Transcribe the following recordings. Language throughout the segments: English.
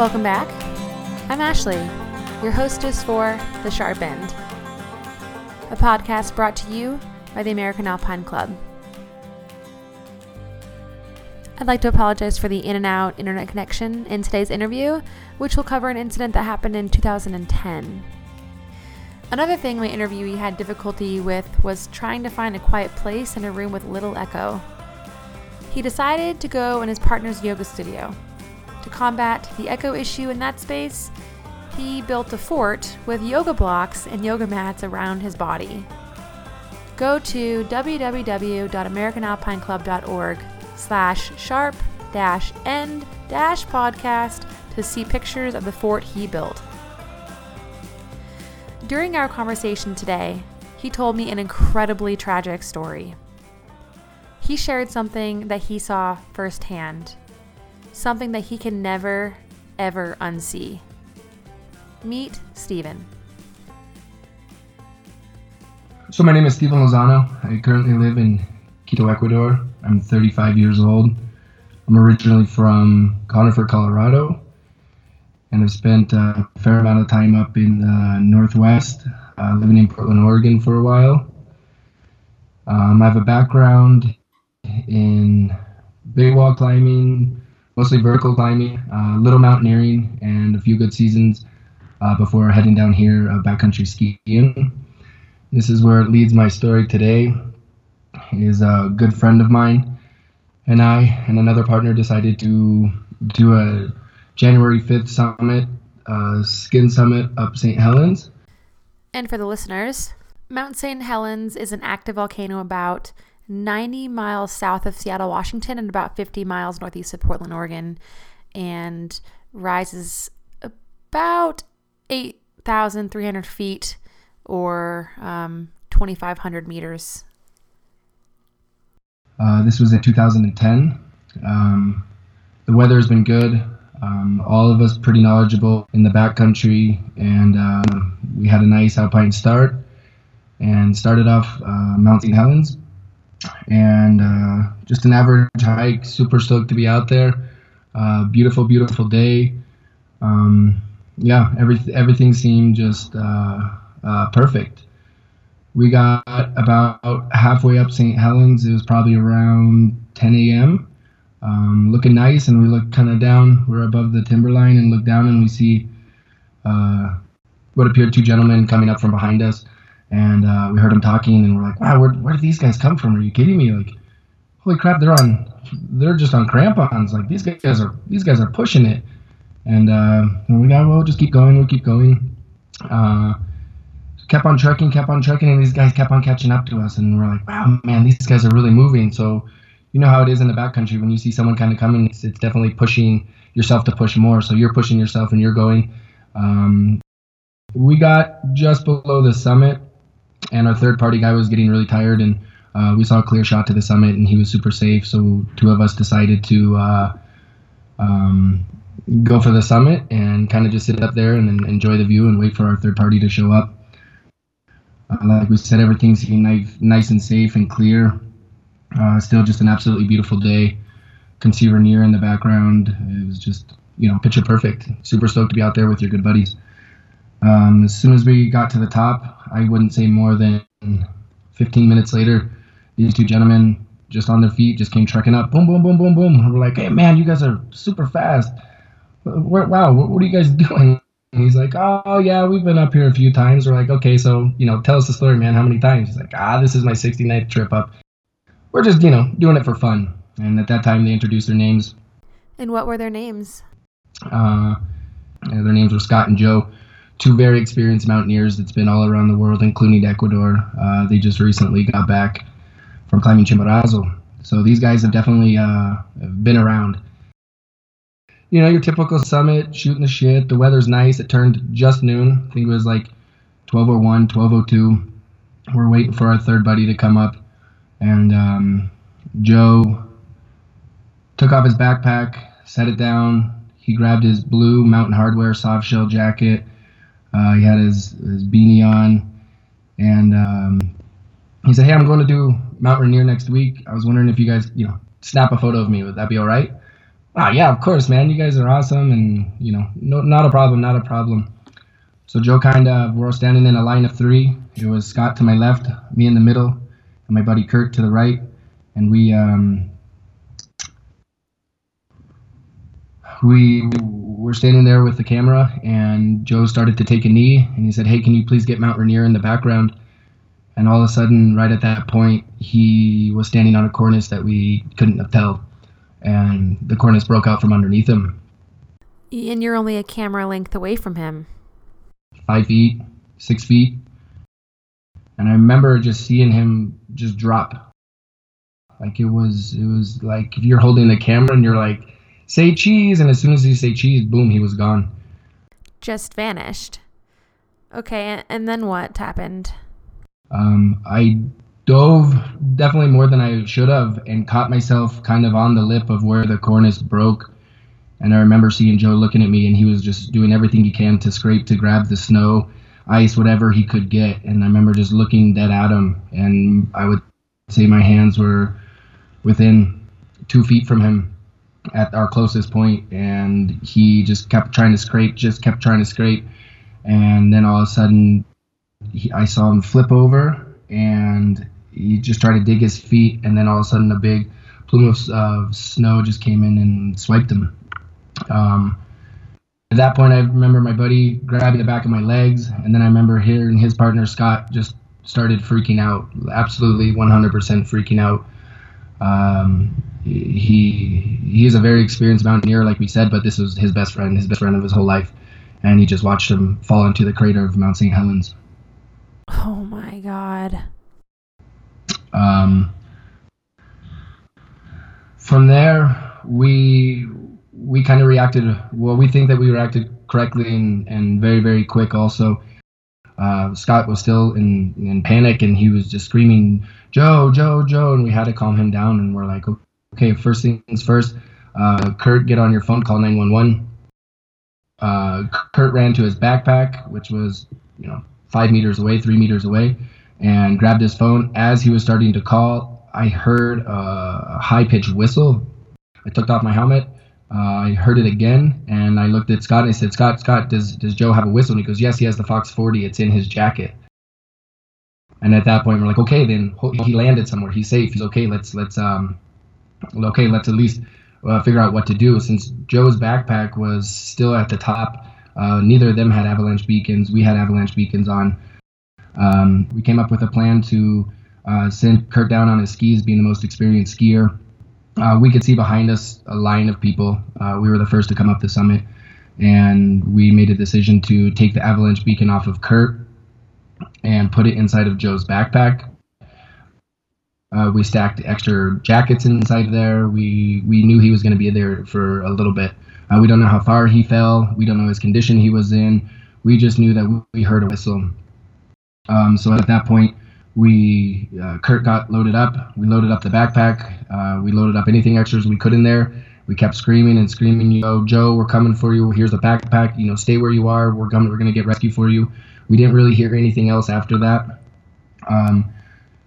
Welcome back. I'm Ashley, your hostess for The Sharp End, a podcast brought to you by the American Alpine Club. I'd like to apologize for the in and out internet connection in today's interview, which will cover an incident that happened in 2010. Another thing my interviewee had difficulty with was trying to find a quiet place in a room with little echo. He decided to go in his partner's yoga studio. To combat the echo issue in that space, he built a fort with yoga blocks and yoga mats around his body. Go to www.americanalpineclub.org slash sharp dash end dash podcast to see pictures of the fort he built. During our conversation today, he told me an incredibly tragic story. He shared something that he saw firsthand, something that he can never, ever unsee. Meet Steven. So, my name is Steven Lozano. I currently live in Quito, Ecuador. I'm 35 years old. I'm originally from Conifer, Colorado, and I've spent a fair amount of time up in the Northwest, uh, living in Portland, Oregon for a while. Um, I have a background in big wall climbing, mostly vertical climbing, a uh, little mountaineering, and a few good seasons uh, before heading down here uh, backcountry skiing. This is where it leads my story today. Is a good friend of mine, and I and another partner decided to do a January 5th summit, uh, Skin Summit up St. Helens. And for the listeners, Mount St. Helens is an active volcano about 90 miles south of Seattle, Washington, and about 50 miles northeast of Portland, Oregon, and rises about 8,300 feet or um, 2,500 meters. Uh, this was in 2010. Um, the weather has been good. Um, all of us pretty knowledgeable in the backcountry, and uh, we had a nice alpine start and started off uh, Mount St. Helens. And uh, just an average hike, super stoked to be out there. Uh, beautiful, beautiful day. Um, yeah, every, everything seemed just uh, uh, perfect. We got about halfway up St. Helens. It was probably around 10 a.m um, looking nice, and we look kind of down. We're above the timberline and look down, and we see uh, what appeared two gentlemen coming up from behind us, and uh, we heard them talking, and we're like, "Wow, where, where did these guys come from? Are you kidding me? Like, holy crap, they're on, they're just on crampons. Like these guys are, these guys are pushing it." And, uh, we got, well, just keep going, we'll keep going. Uh, kept on trekking, kept on trekking, and these guys kept on catching up to us, and we're like, "Wow, man, these guys are really moving." So you know how it is in the backcountry when you see someone kind of coming, it's, it's definitely pushing yourself to push more. So you're pushing yourself and you're going. Um, we got just below the summit, and our third party guy was getting really tired, and uh, we saw a clear shot to the summit, and he was super safe. So two of us decided to uh, um, go for the summit and kind of just sit up there and, and, enjoy the view and wait for our third party to show up. Uh, like we said, everything seemed nice, nice and safe and clear. Uh, still just an absolutely beautiful day. Can see Rainier in the background. It was just, you know, picture perfect. Super stoked to be out there with your good buddies. Um, as soon as we got to the top, I wouldn't say more than 15 minutes later, these two gentlemen just on their feet just came trekking up. Boom, boom, boom, boom, boom. we're like, hey, man, you guys are super fast. Wow, what, what are you guys doing? And he's like, oh, yeah, we've been up here a few times. We're like, okay, so, you know, tell us the story, man. How many times? He's like, ah, this is my 69th trip up we're just, you know, doing it for fun. And at that time, they introduced their names. And what were their names? Uh, their names were Scott and Joe, two very experienced mountaineers that's been all around the world, including Ecuador. Uh, they just recently got back from climbing Chimborazo. So these guys have definitely uh, been around. You know, your typical summit, shooting the shit. The weather's nice. It turned just noon. I think it was like 1201, 1202. We're waiting for our third buddy to come up and um, Joe took off his backpack, set it down. He grabbed his blue Mountain Hardwear soft shell jacket. Uh, he had his, his beanie on, and um, he said, "Hey, I'm going to do Mount Rainier next week. I was wondering if you guys, you know, snap a photo of me. Would that be all right?" Ah, yeah, of course, man. You guys are awesome, and you know, no, not a problem, not a problem. So Joe kind of, we're all standing in a line of three. It was Scott to my left, me in the middle, and my buddy Kurt to the right, and we um, we were standing there with the camera, and Joe started to take a knee, and he said, "Hey, can you please get Mount Rainier in the background?" And all of a sudden, right at that point, he was standing on a cornice that we couldn't have tell and the cornice broke out from underneath him. And you're only a camera length away from him. Five feet, six feet. And I remember just seeing him just drop. Like it was, it was like if you're holding the camera and you're like, say cheese, and as soon as you say cheese, boom, he was gone. Just vanished. Okay, and then what happened? Um, I dove definitely more than I should have and caught myself kind of on the lip of where the cornice broke. And I remember seeing Joe looking at me and he was just doing everything he can to scrape to grab the snow, ice, whatever he could get. And I remember just looking dead at him and I would say my hands were within two feet from him at our closest point and he just kept trying to scrape, just kept trying to scrape. And then all of a sudden he, I saw him flip over and he just tried to dig his feet, and then all of a sudden a big plume of snow just came in and swiped him. Um, at that point, I remember my buddy grabbing the back of my legs, and then I remember hearing his partner Scott just started freaking out, absolutely 100% freaking out. Um, he he is a very experienced mountaineer, like we said, but this was his best friend, his best friend of his whole life, and he just watched him fall into the crater of Mount St. Helens. Oh my God. Um, from there, we we kind of reacted. Well, we think that we reacted correctly and, and very very quick. Also, uh, Scott was still in in panic and he was just screaming, "Joe, Joe, Joe!" And we had to calm him down. And we're like, "Okay, first things first. Uh, Kurt, get on your phone, call 911." Uh, Kurt ran to his backpack, which was you know five meters away, three meters away and grabbed his phone. As he was starting to call, I heard a high pitched whistle. I took off my helmet. Uh, I heard it again, and I looked at Scott and I said, "Scott, Scott, does does Joe have a whistle?" And he goes, "Yes, he has the Fox 40. It's in his jacket." And at that point, we're like, "Okay, then he landed somewhere. He's safe. He's okay. Let's let's um, okay, let's at least uh, figure out what to do." Since Joe's backpack was still at the top, uh, neither of them had avalanche beacons. We had avalanche beacons on. Um, we came up with a plan to uh, send Kurt down on his skis, being the most experienced skier. Uh, we could see behind us a line of people. Uh, we were the first to come up the summit, and we made a decision to take the avalanche beacon off of Kurt and put it inside of Joe's backpack. Uh, we stacked extra jackets inside there. We we knew he was going to be there for a little bit. Uh, we don't know how far he fell. We don't know his condition he was in. We just knew that we heard a whistle um, so at that point, we uh, Kurt got loaded up. We loaded up the backpack. Uh, we loaded up anything extras we could in there. We kept screaming and screaming, "Yo, Joe, we're coming for you. Here's the backpack. You know, stay where you are. We're coming. We're gonna get rescue for you." We didn't really hear anything else after that. Um,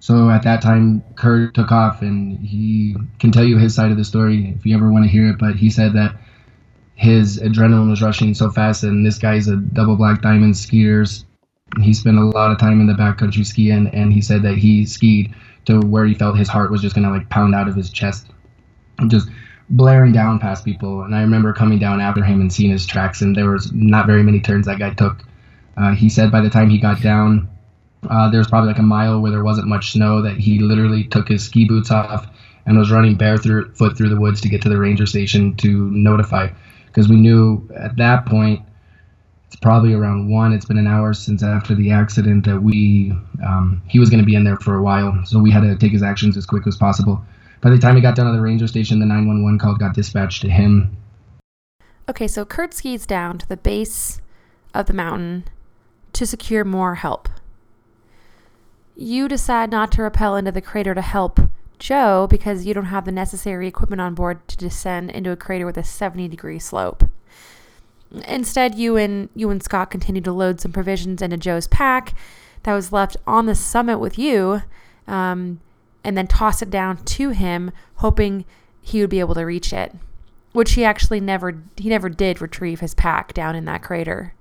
so at that time, Kurt took off, and he can tell you his side of the story if you ever want to hear it. But he said that his adrenaline was rushing so fast, and this guy's a double black diamond skiers he spent a lot of time in the backcountry skiing, and he said that he skied to where he felt his heart was just gonna like pound out of his chest, just blaring down past people. And I remember coming down after him and seeing his tracks, and there was not very many turns that guy took. Uh, he said by the time he got down, uh, there was probably like a mile where there wasn't much snow that he literally took his ski boots off and was running barefoot through the woods to get to the ranger station to notify because we knew at that point it's probably around one. It's been an hour since after the accident that we um, he was going to be in there for a while, so we had to take his actions as quick as possible. By the time he got down to the ranger station, the 911 call got dispatched to him. Okay, so Kurt skis down to the base of the mountain to secure more help. You decide not to rappel into the crater to help Joe because you don't have the necessary equipment on board to descend into a crater with a 70 degree slope. Instead, you and you and Scott continue to load some provisions into Joe's pack that was left on the summit with you, um, and then toss it down to him, hoping he would be able to reach it. which he actually never he never did retrieve his pack down in that crater.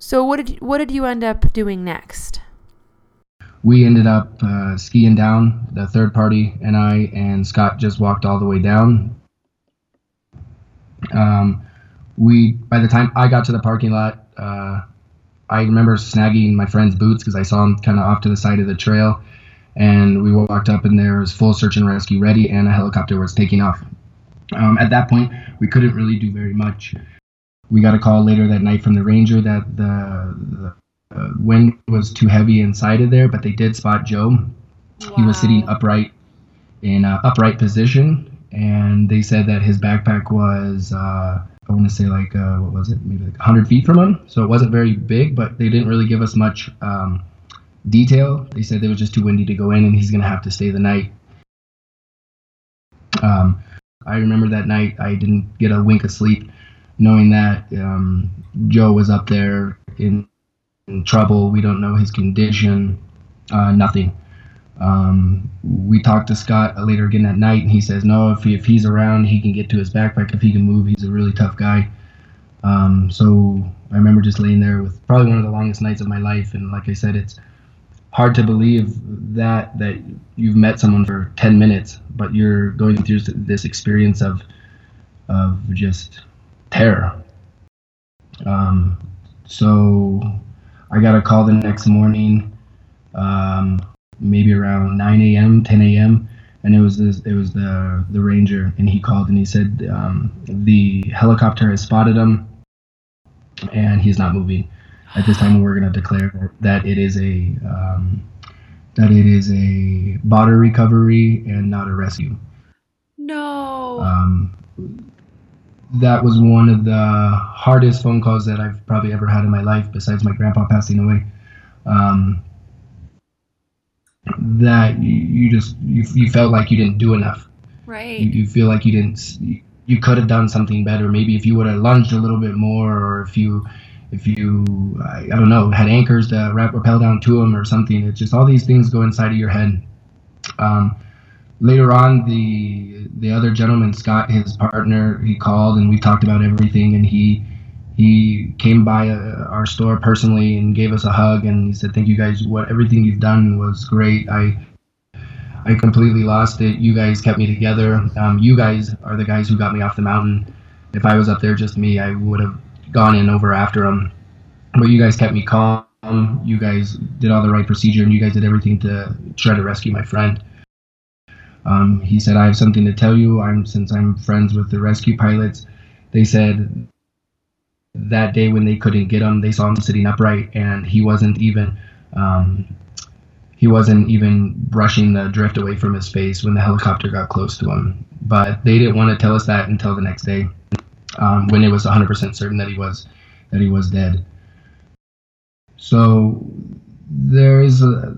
So what did you, what did you end up doing next? We ended up uh, skiing down. The third party and I and Scott just walked all the way down. Um, we by the time I got to the parking lot, uh, I remember snagging my friend's boots because I saw him kind of off to the side of the trail, and we walked up and there was full search and rescue ready, and a helicopter was taking off. Um, at that point, we couldn't really do very much. We got a call later that night from the ranger that the, the uh, wind was too heavy inside of there, but they did spot Joe. Wow. He was sitting upright in an upright position, and they said that his backpack was. Uh, I want to say like uh, what was it, maybe like 100 feet from him. So it wasn't very big, but they didn't really give us much um, detail. They said it was just too windy to go in, and he's gonna have to stay the night. Um, I remember that night I didn't get a wink of sleep, knowing that um, Joe was up there in, in, trouble. We don't know his condition, uh, nothing. Um, we talked to Scott later again that night, and he says, no, if, he, if he's around, he can get to his backpack. If he can move, he's a really tough guy. Um, so I remember just laying there with probably one of the longest nights of my life. And like I said, it's hard to believe that that you've met someone for 10 minutes, but you're going through this experience of of just terror. Um, so I got a call the next morning. Um, maybe around 9 a.m., 10 a.m., and it was this, it was the the ranger, and he called and he said um, the helicopter has spotted him, and he's not moving. At this time, we're going to declare that it is a um, that it is a body recovery and not a rescue. No. Um, that was one of the hardest phone calls that I've probably ever had in my life, besides my grandpa passing away. Um, that you, you just you, you felt like you didn't do enough. Right. You, you feel like you didn't. You could have done something better. Maybe if you would have lunged a little bit more, or if you, if you, I, I don't know, had anchors to wrap rappel down to them or something. It's just all these things go inside of your head. Um, later on, the the other gentleman, Scott, his partner, he called and we talked about everything, and he he came by uh, our store personally and gave us a hug and he said thank you guys. What everything you've done was great. I i completely lost it. You guys kept me together. Um, you guys are the guys who got me off the mountain. If i was up there just me i would have gone in over after him but you guys kept me calm. You guys did all the right procedure and you guys did everything to try to rescue my friend um, he said i have something to tell you i'm since i'm friends with the rescue pilots they said that day when they couldn't get him, they saw him sitting upright, and he wasn't even um, he wasn't even brushing the drift away from his face when the helicopter got close to him. But they didn't want to tell us that until the next day, um, when it was 100% certain that he was that he was dead. So there's a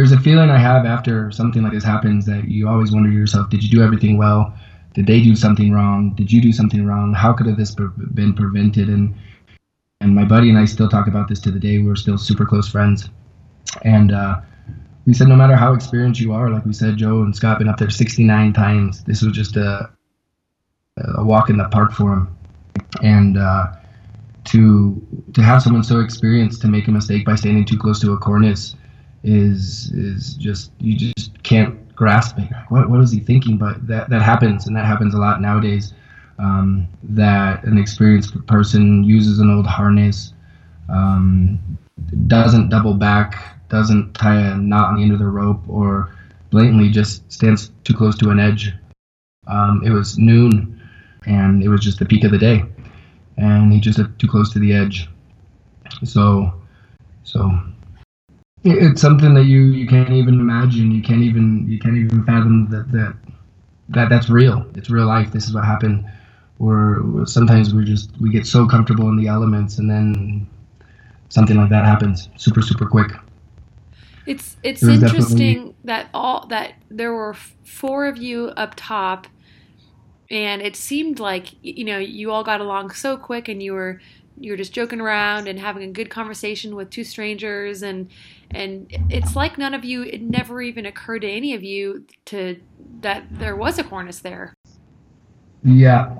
there's a feeling I have after something like this happens that you always wonder to yourself, did you do everything well? Did they do something wrong? Did you do something wrong? How could have this been prevented? And and my buddy and I still talk about this to the day. We're still super close friends, and uh, we said no matter how experienced you are, like we said, Joe and Scott have been up there 69 times. This was just a a walk in the park for them, and uh, to to have someone so experienced to make a mistake by standing too close to a cornice is is just you just can't grasping. Like, what what was he thinking? But that that happens, and that happens a lot nowadays. Um, that an experienced person uses an old harness, um, doesn't double back, doesn't tie a knot on the end of the rope, or blatantly just stands too close to an edge. Um, it was noon, and it was just the peak of the day, and he just too close to the edge. So, so it's something that you you can't even imagine. You can't even you can't even fathom that that that that's real. It's real life. This is what happened. Or sometimes we just we get so comfortable in the elements, and then something like that happens super super quick. It's it's it interesting that all that there were four of you up top, and it seemed like you know you all got along so quick, and you were you were just joking around and having a good conversation with two strangers and and it's like none of you it never even occurred to any of you to that there was a cornice there. Yeah.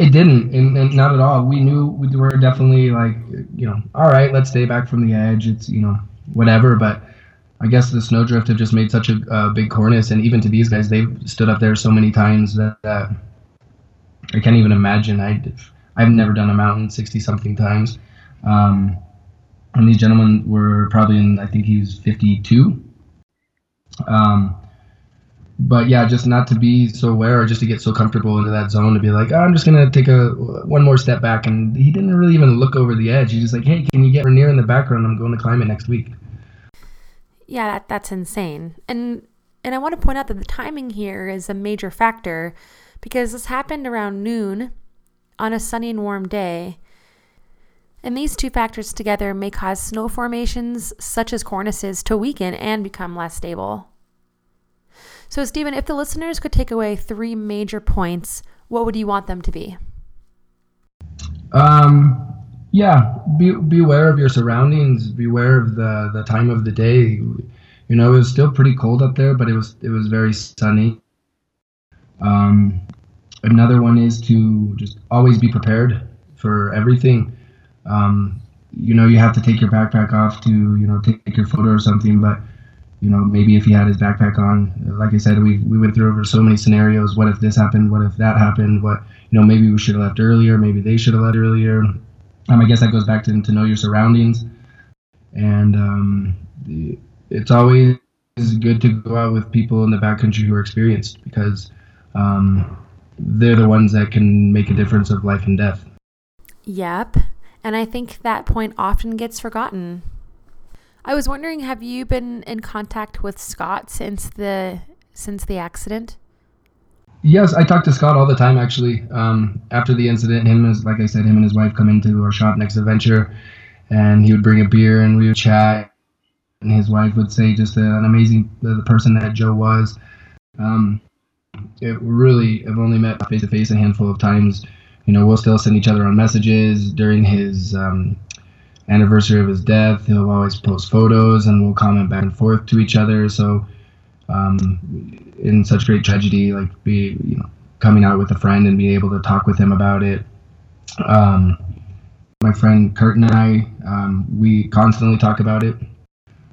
It didn't and, and not at all. We knew we were definitely like you know all right let's stay back from the edge. It's you know whatever but i guess the snowdrift have just made such a, a big cornice and even to these guys they've stood up there so many times that, that i can't even imagine. I i've never done a mountain 60 something times. Um, and these gentlemen were probably in I think he was 52. Um, but yeah, just not to be so aware or just to get so comfortable into that zone to be like, oh, I'm just gonna take a one more step back, and he didn't really even look over the edge. He's just like, hey, can you get Rainier in the background? I'm going to climb it next week. Yeah, that, that's insane, and and I want to point out that the timing here is a major factor because this happened around noon on a sunny and warm day and these two factors together may cause snow formations, such as cornices, to weaken and become less stable. So, Steven, if the listeners could take away three major points, what would you want them to be? Um, yeah, be, be aware of your surroundings. Beware of the, the time of the day. You know, it was still pretty cold up there, but it was it was very sunny. Um, another one is to just always be prepared for everything. Um, you know, you have to take your backpack off to, you know, take, take your photo or something. But, you know, maybe if he had his backpack on, like I said, we, we went through over so many scenarios. What if this happened? What if that happened? What, you know, maybe we should have left earlier. Maybe they should have left earlier. Um, I guess that goes back to, to know your surroundings. And um, it's always good to go out with people in the backcountry who are experienced because um, they're the ones that can make a difference of life and death. Yep. And I think that point often gets forgotten. I was wondering, have you been in contact with Scott since the since the accident? Yes, I talk to Scott all the time. Actually, um, after the incident, him as like I said, him and his wife come into our shop next adventure, and he would bring a beer and we would chat. And his wife would say just an amazing the person that Joe was. Um, it really, I've only met face to face a handful of times you know, we'll still send each other on messages during his um, anniversary of his death. He'll always post photos, and we'll comment back and forth to each other. So, um, in such great tragedy, like be you know coming out with a friend and being able to talk with him about it. Um, my friend Kurt and I, um, we constantly talk about it.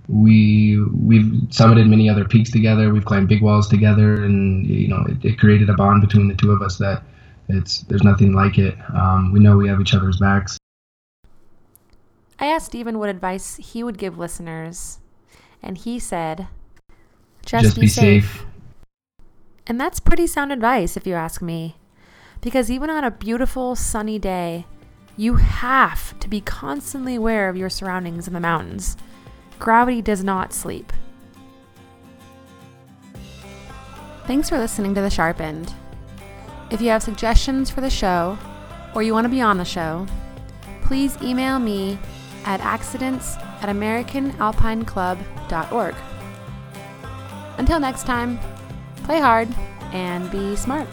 We we've summited many other peaks together. We've climbed big walls together, and you know it, it created a bond between the two of us that it's there's nothing like it. Um, we know we have each other's backs. I asked Steven what advice he would give listeners, and he said, "Just, Just be, be safe. safe." And that's pretty sound advice, if you ask me, because even on a beautiful sunny day, you have to be constantly aware of your surroundings in the mountains. Gravity does not sleep. Thanks for listening to The Sharp End. If you have suggestions for the show or you want to be on the show, please email me at accidents at americanalpineclub.org. Until next time, play hard and be smart.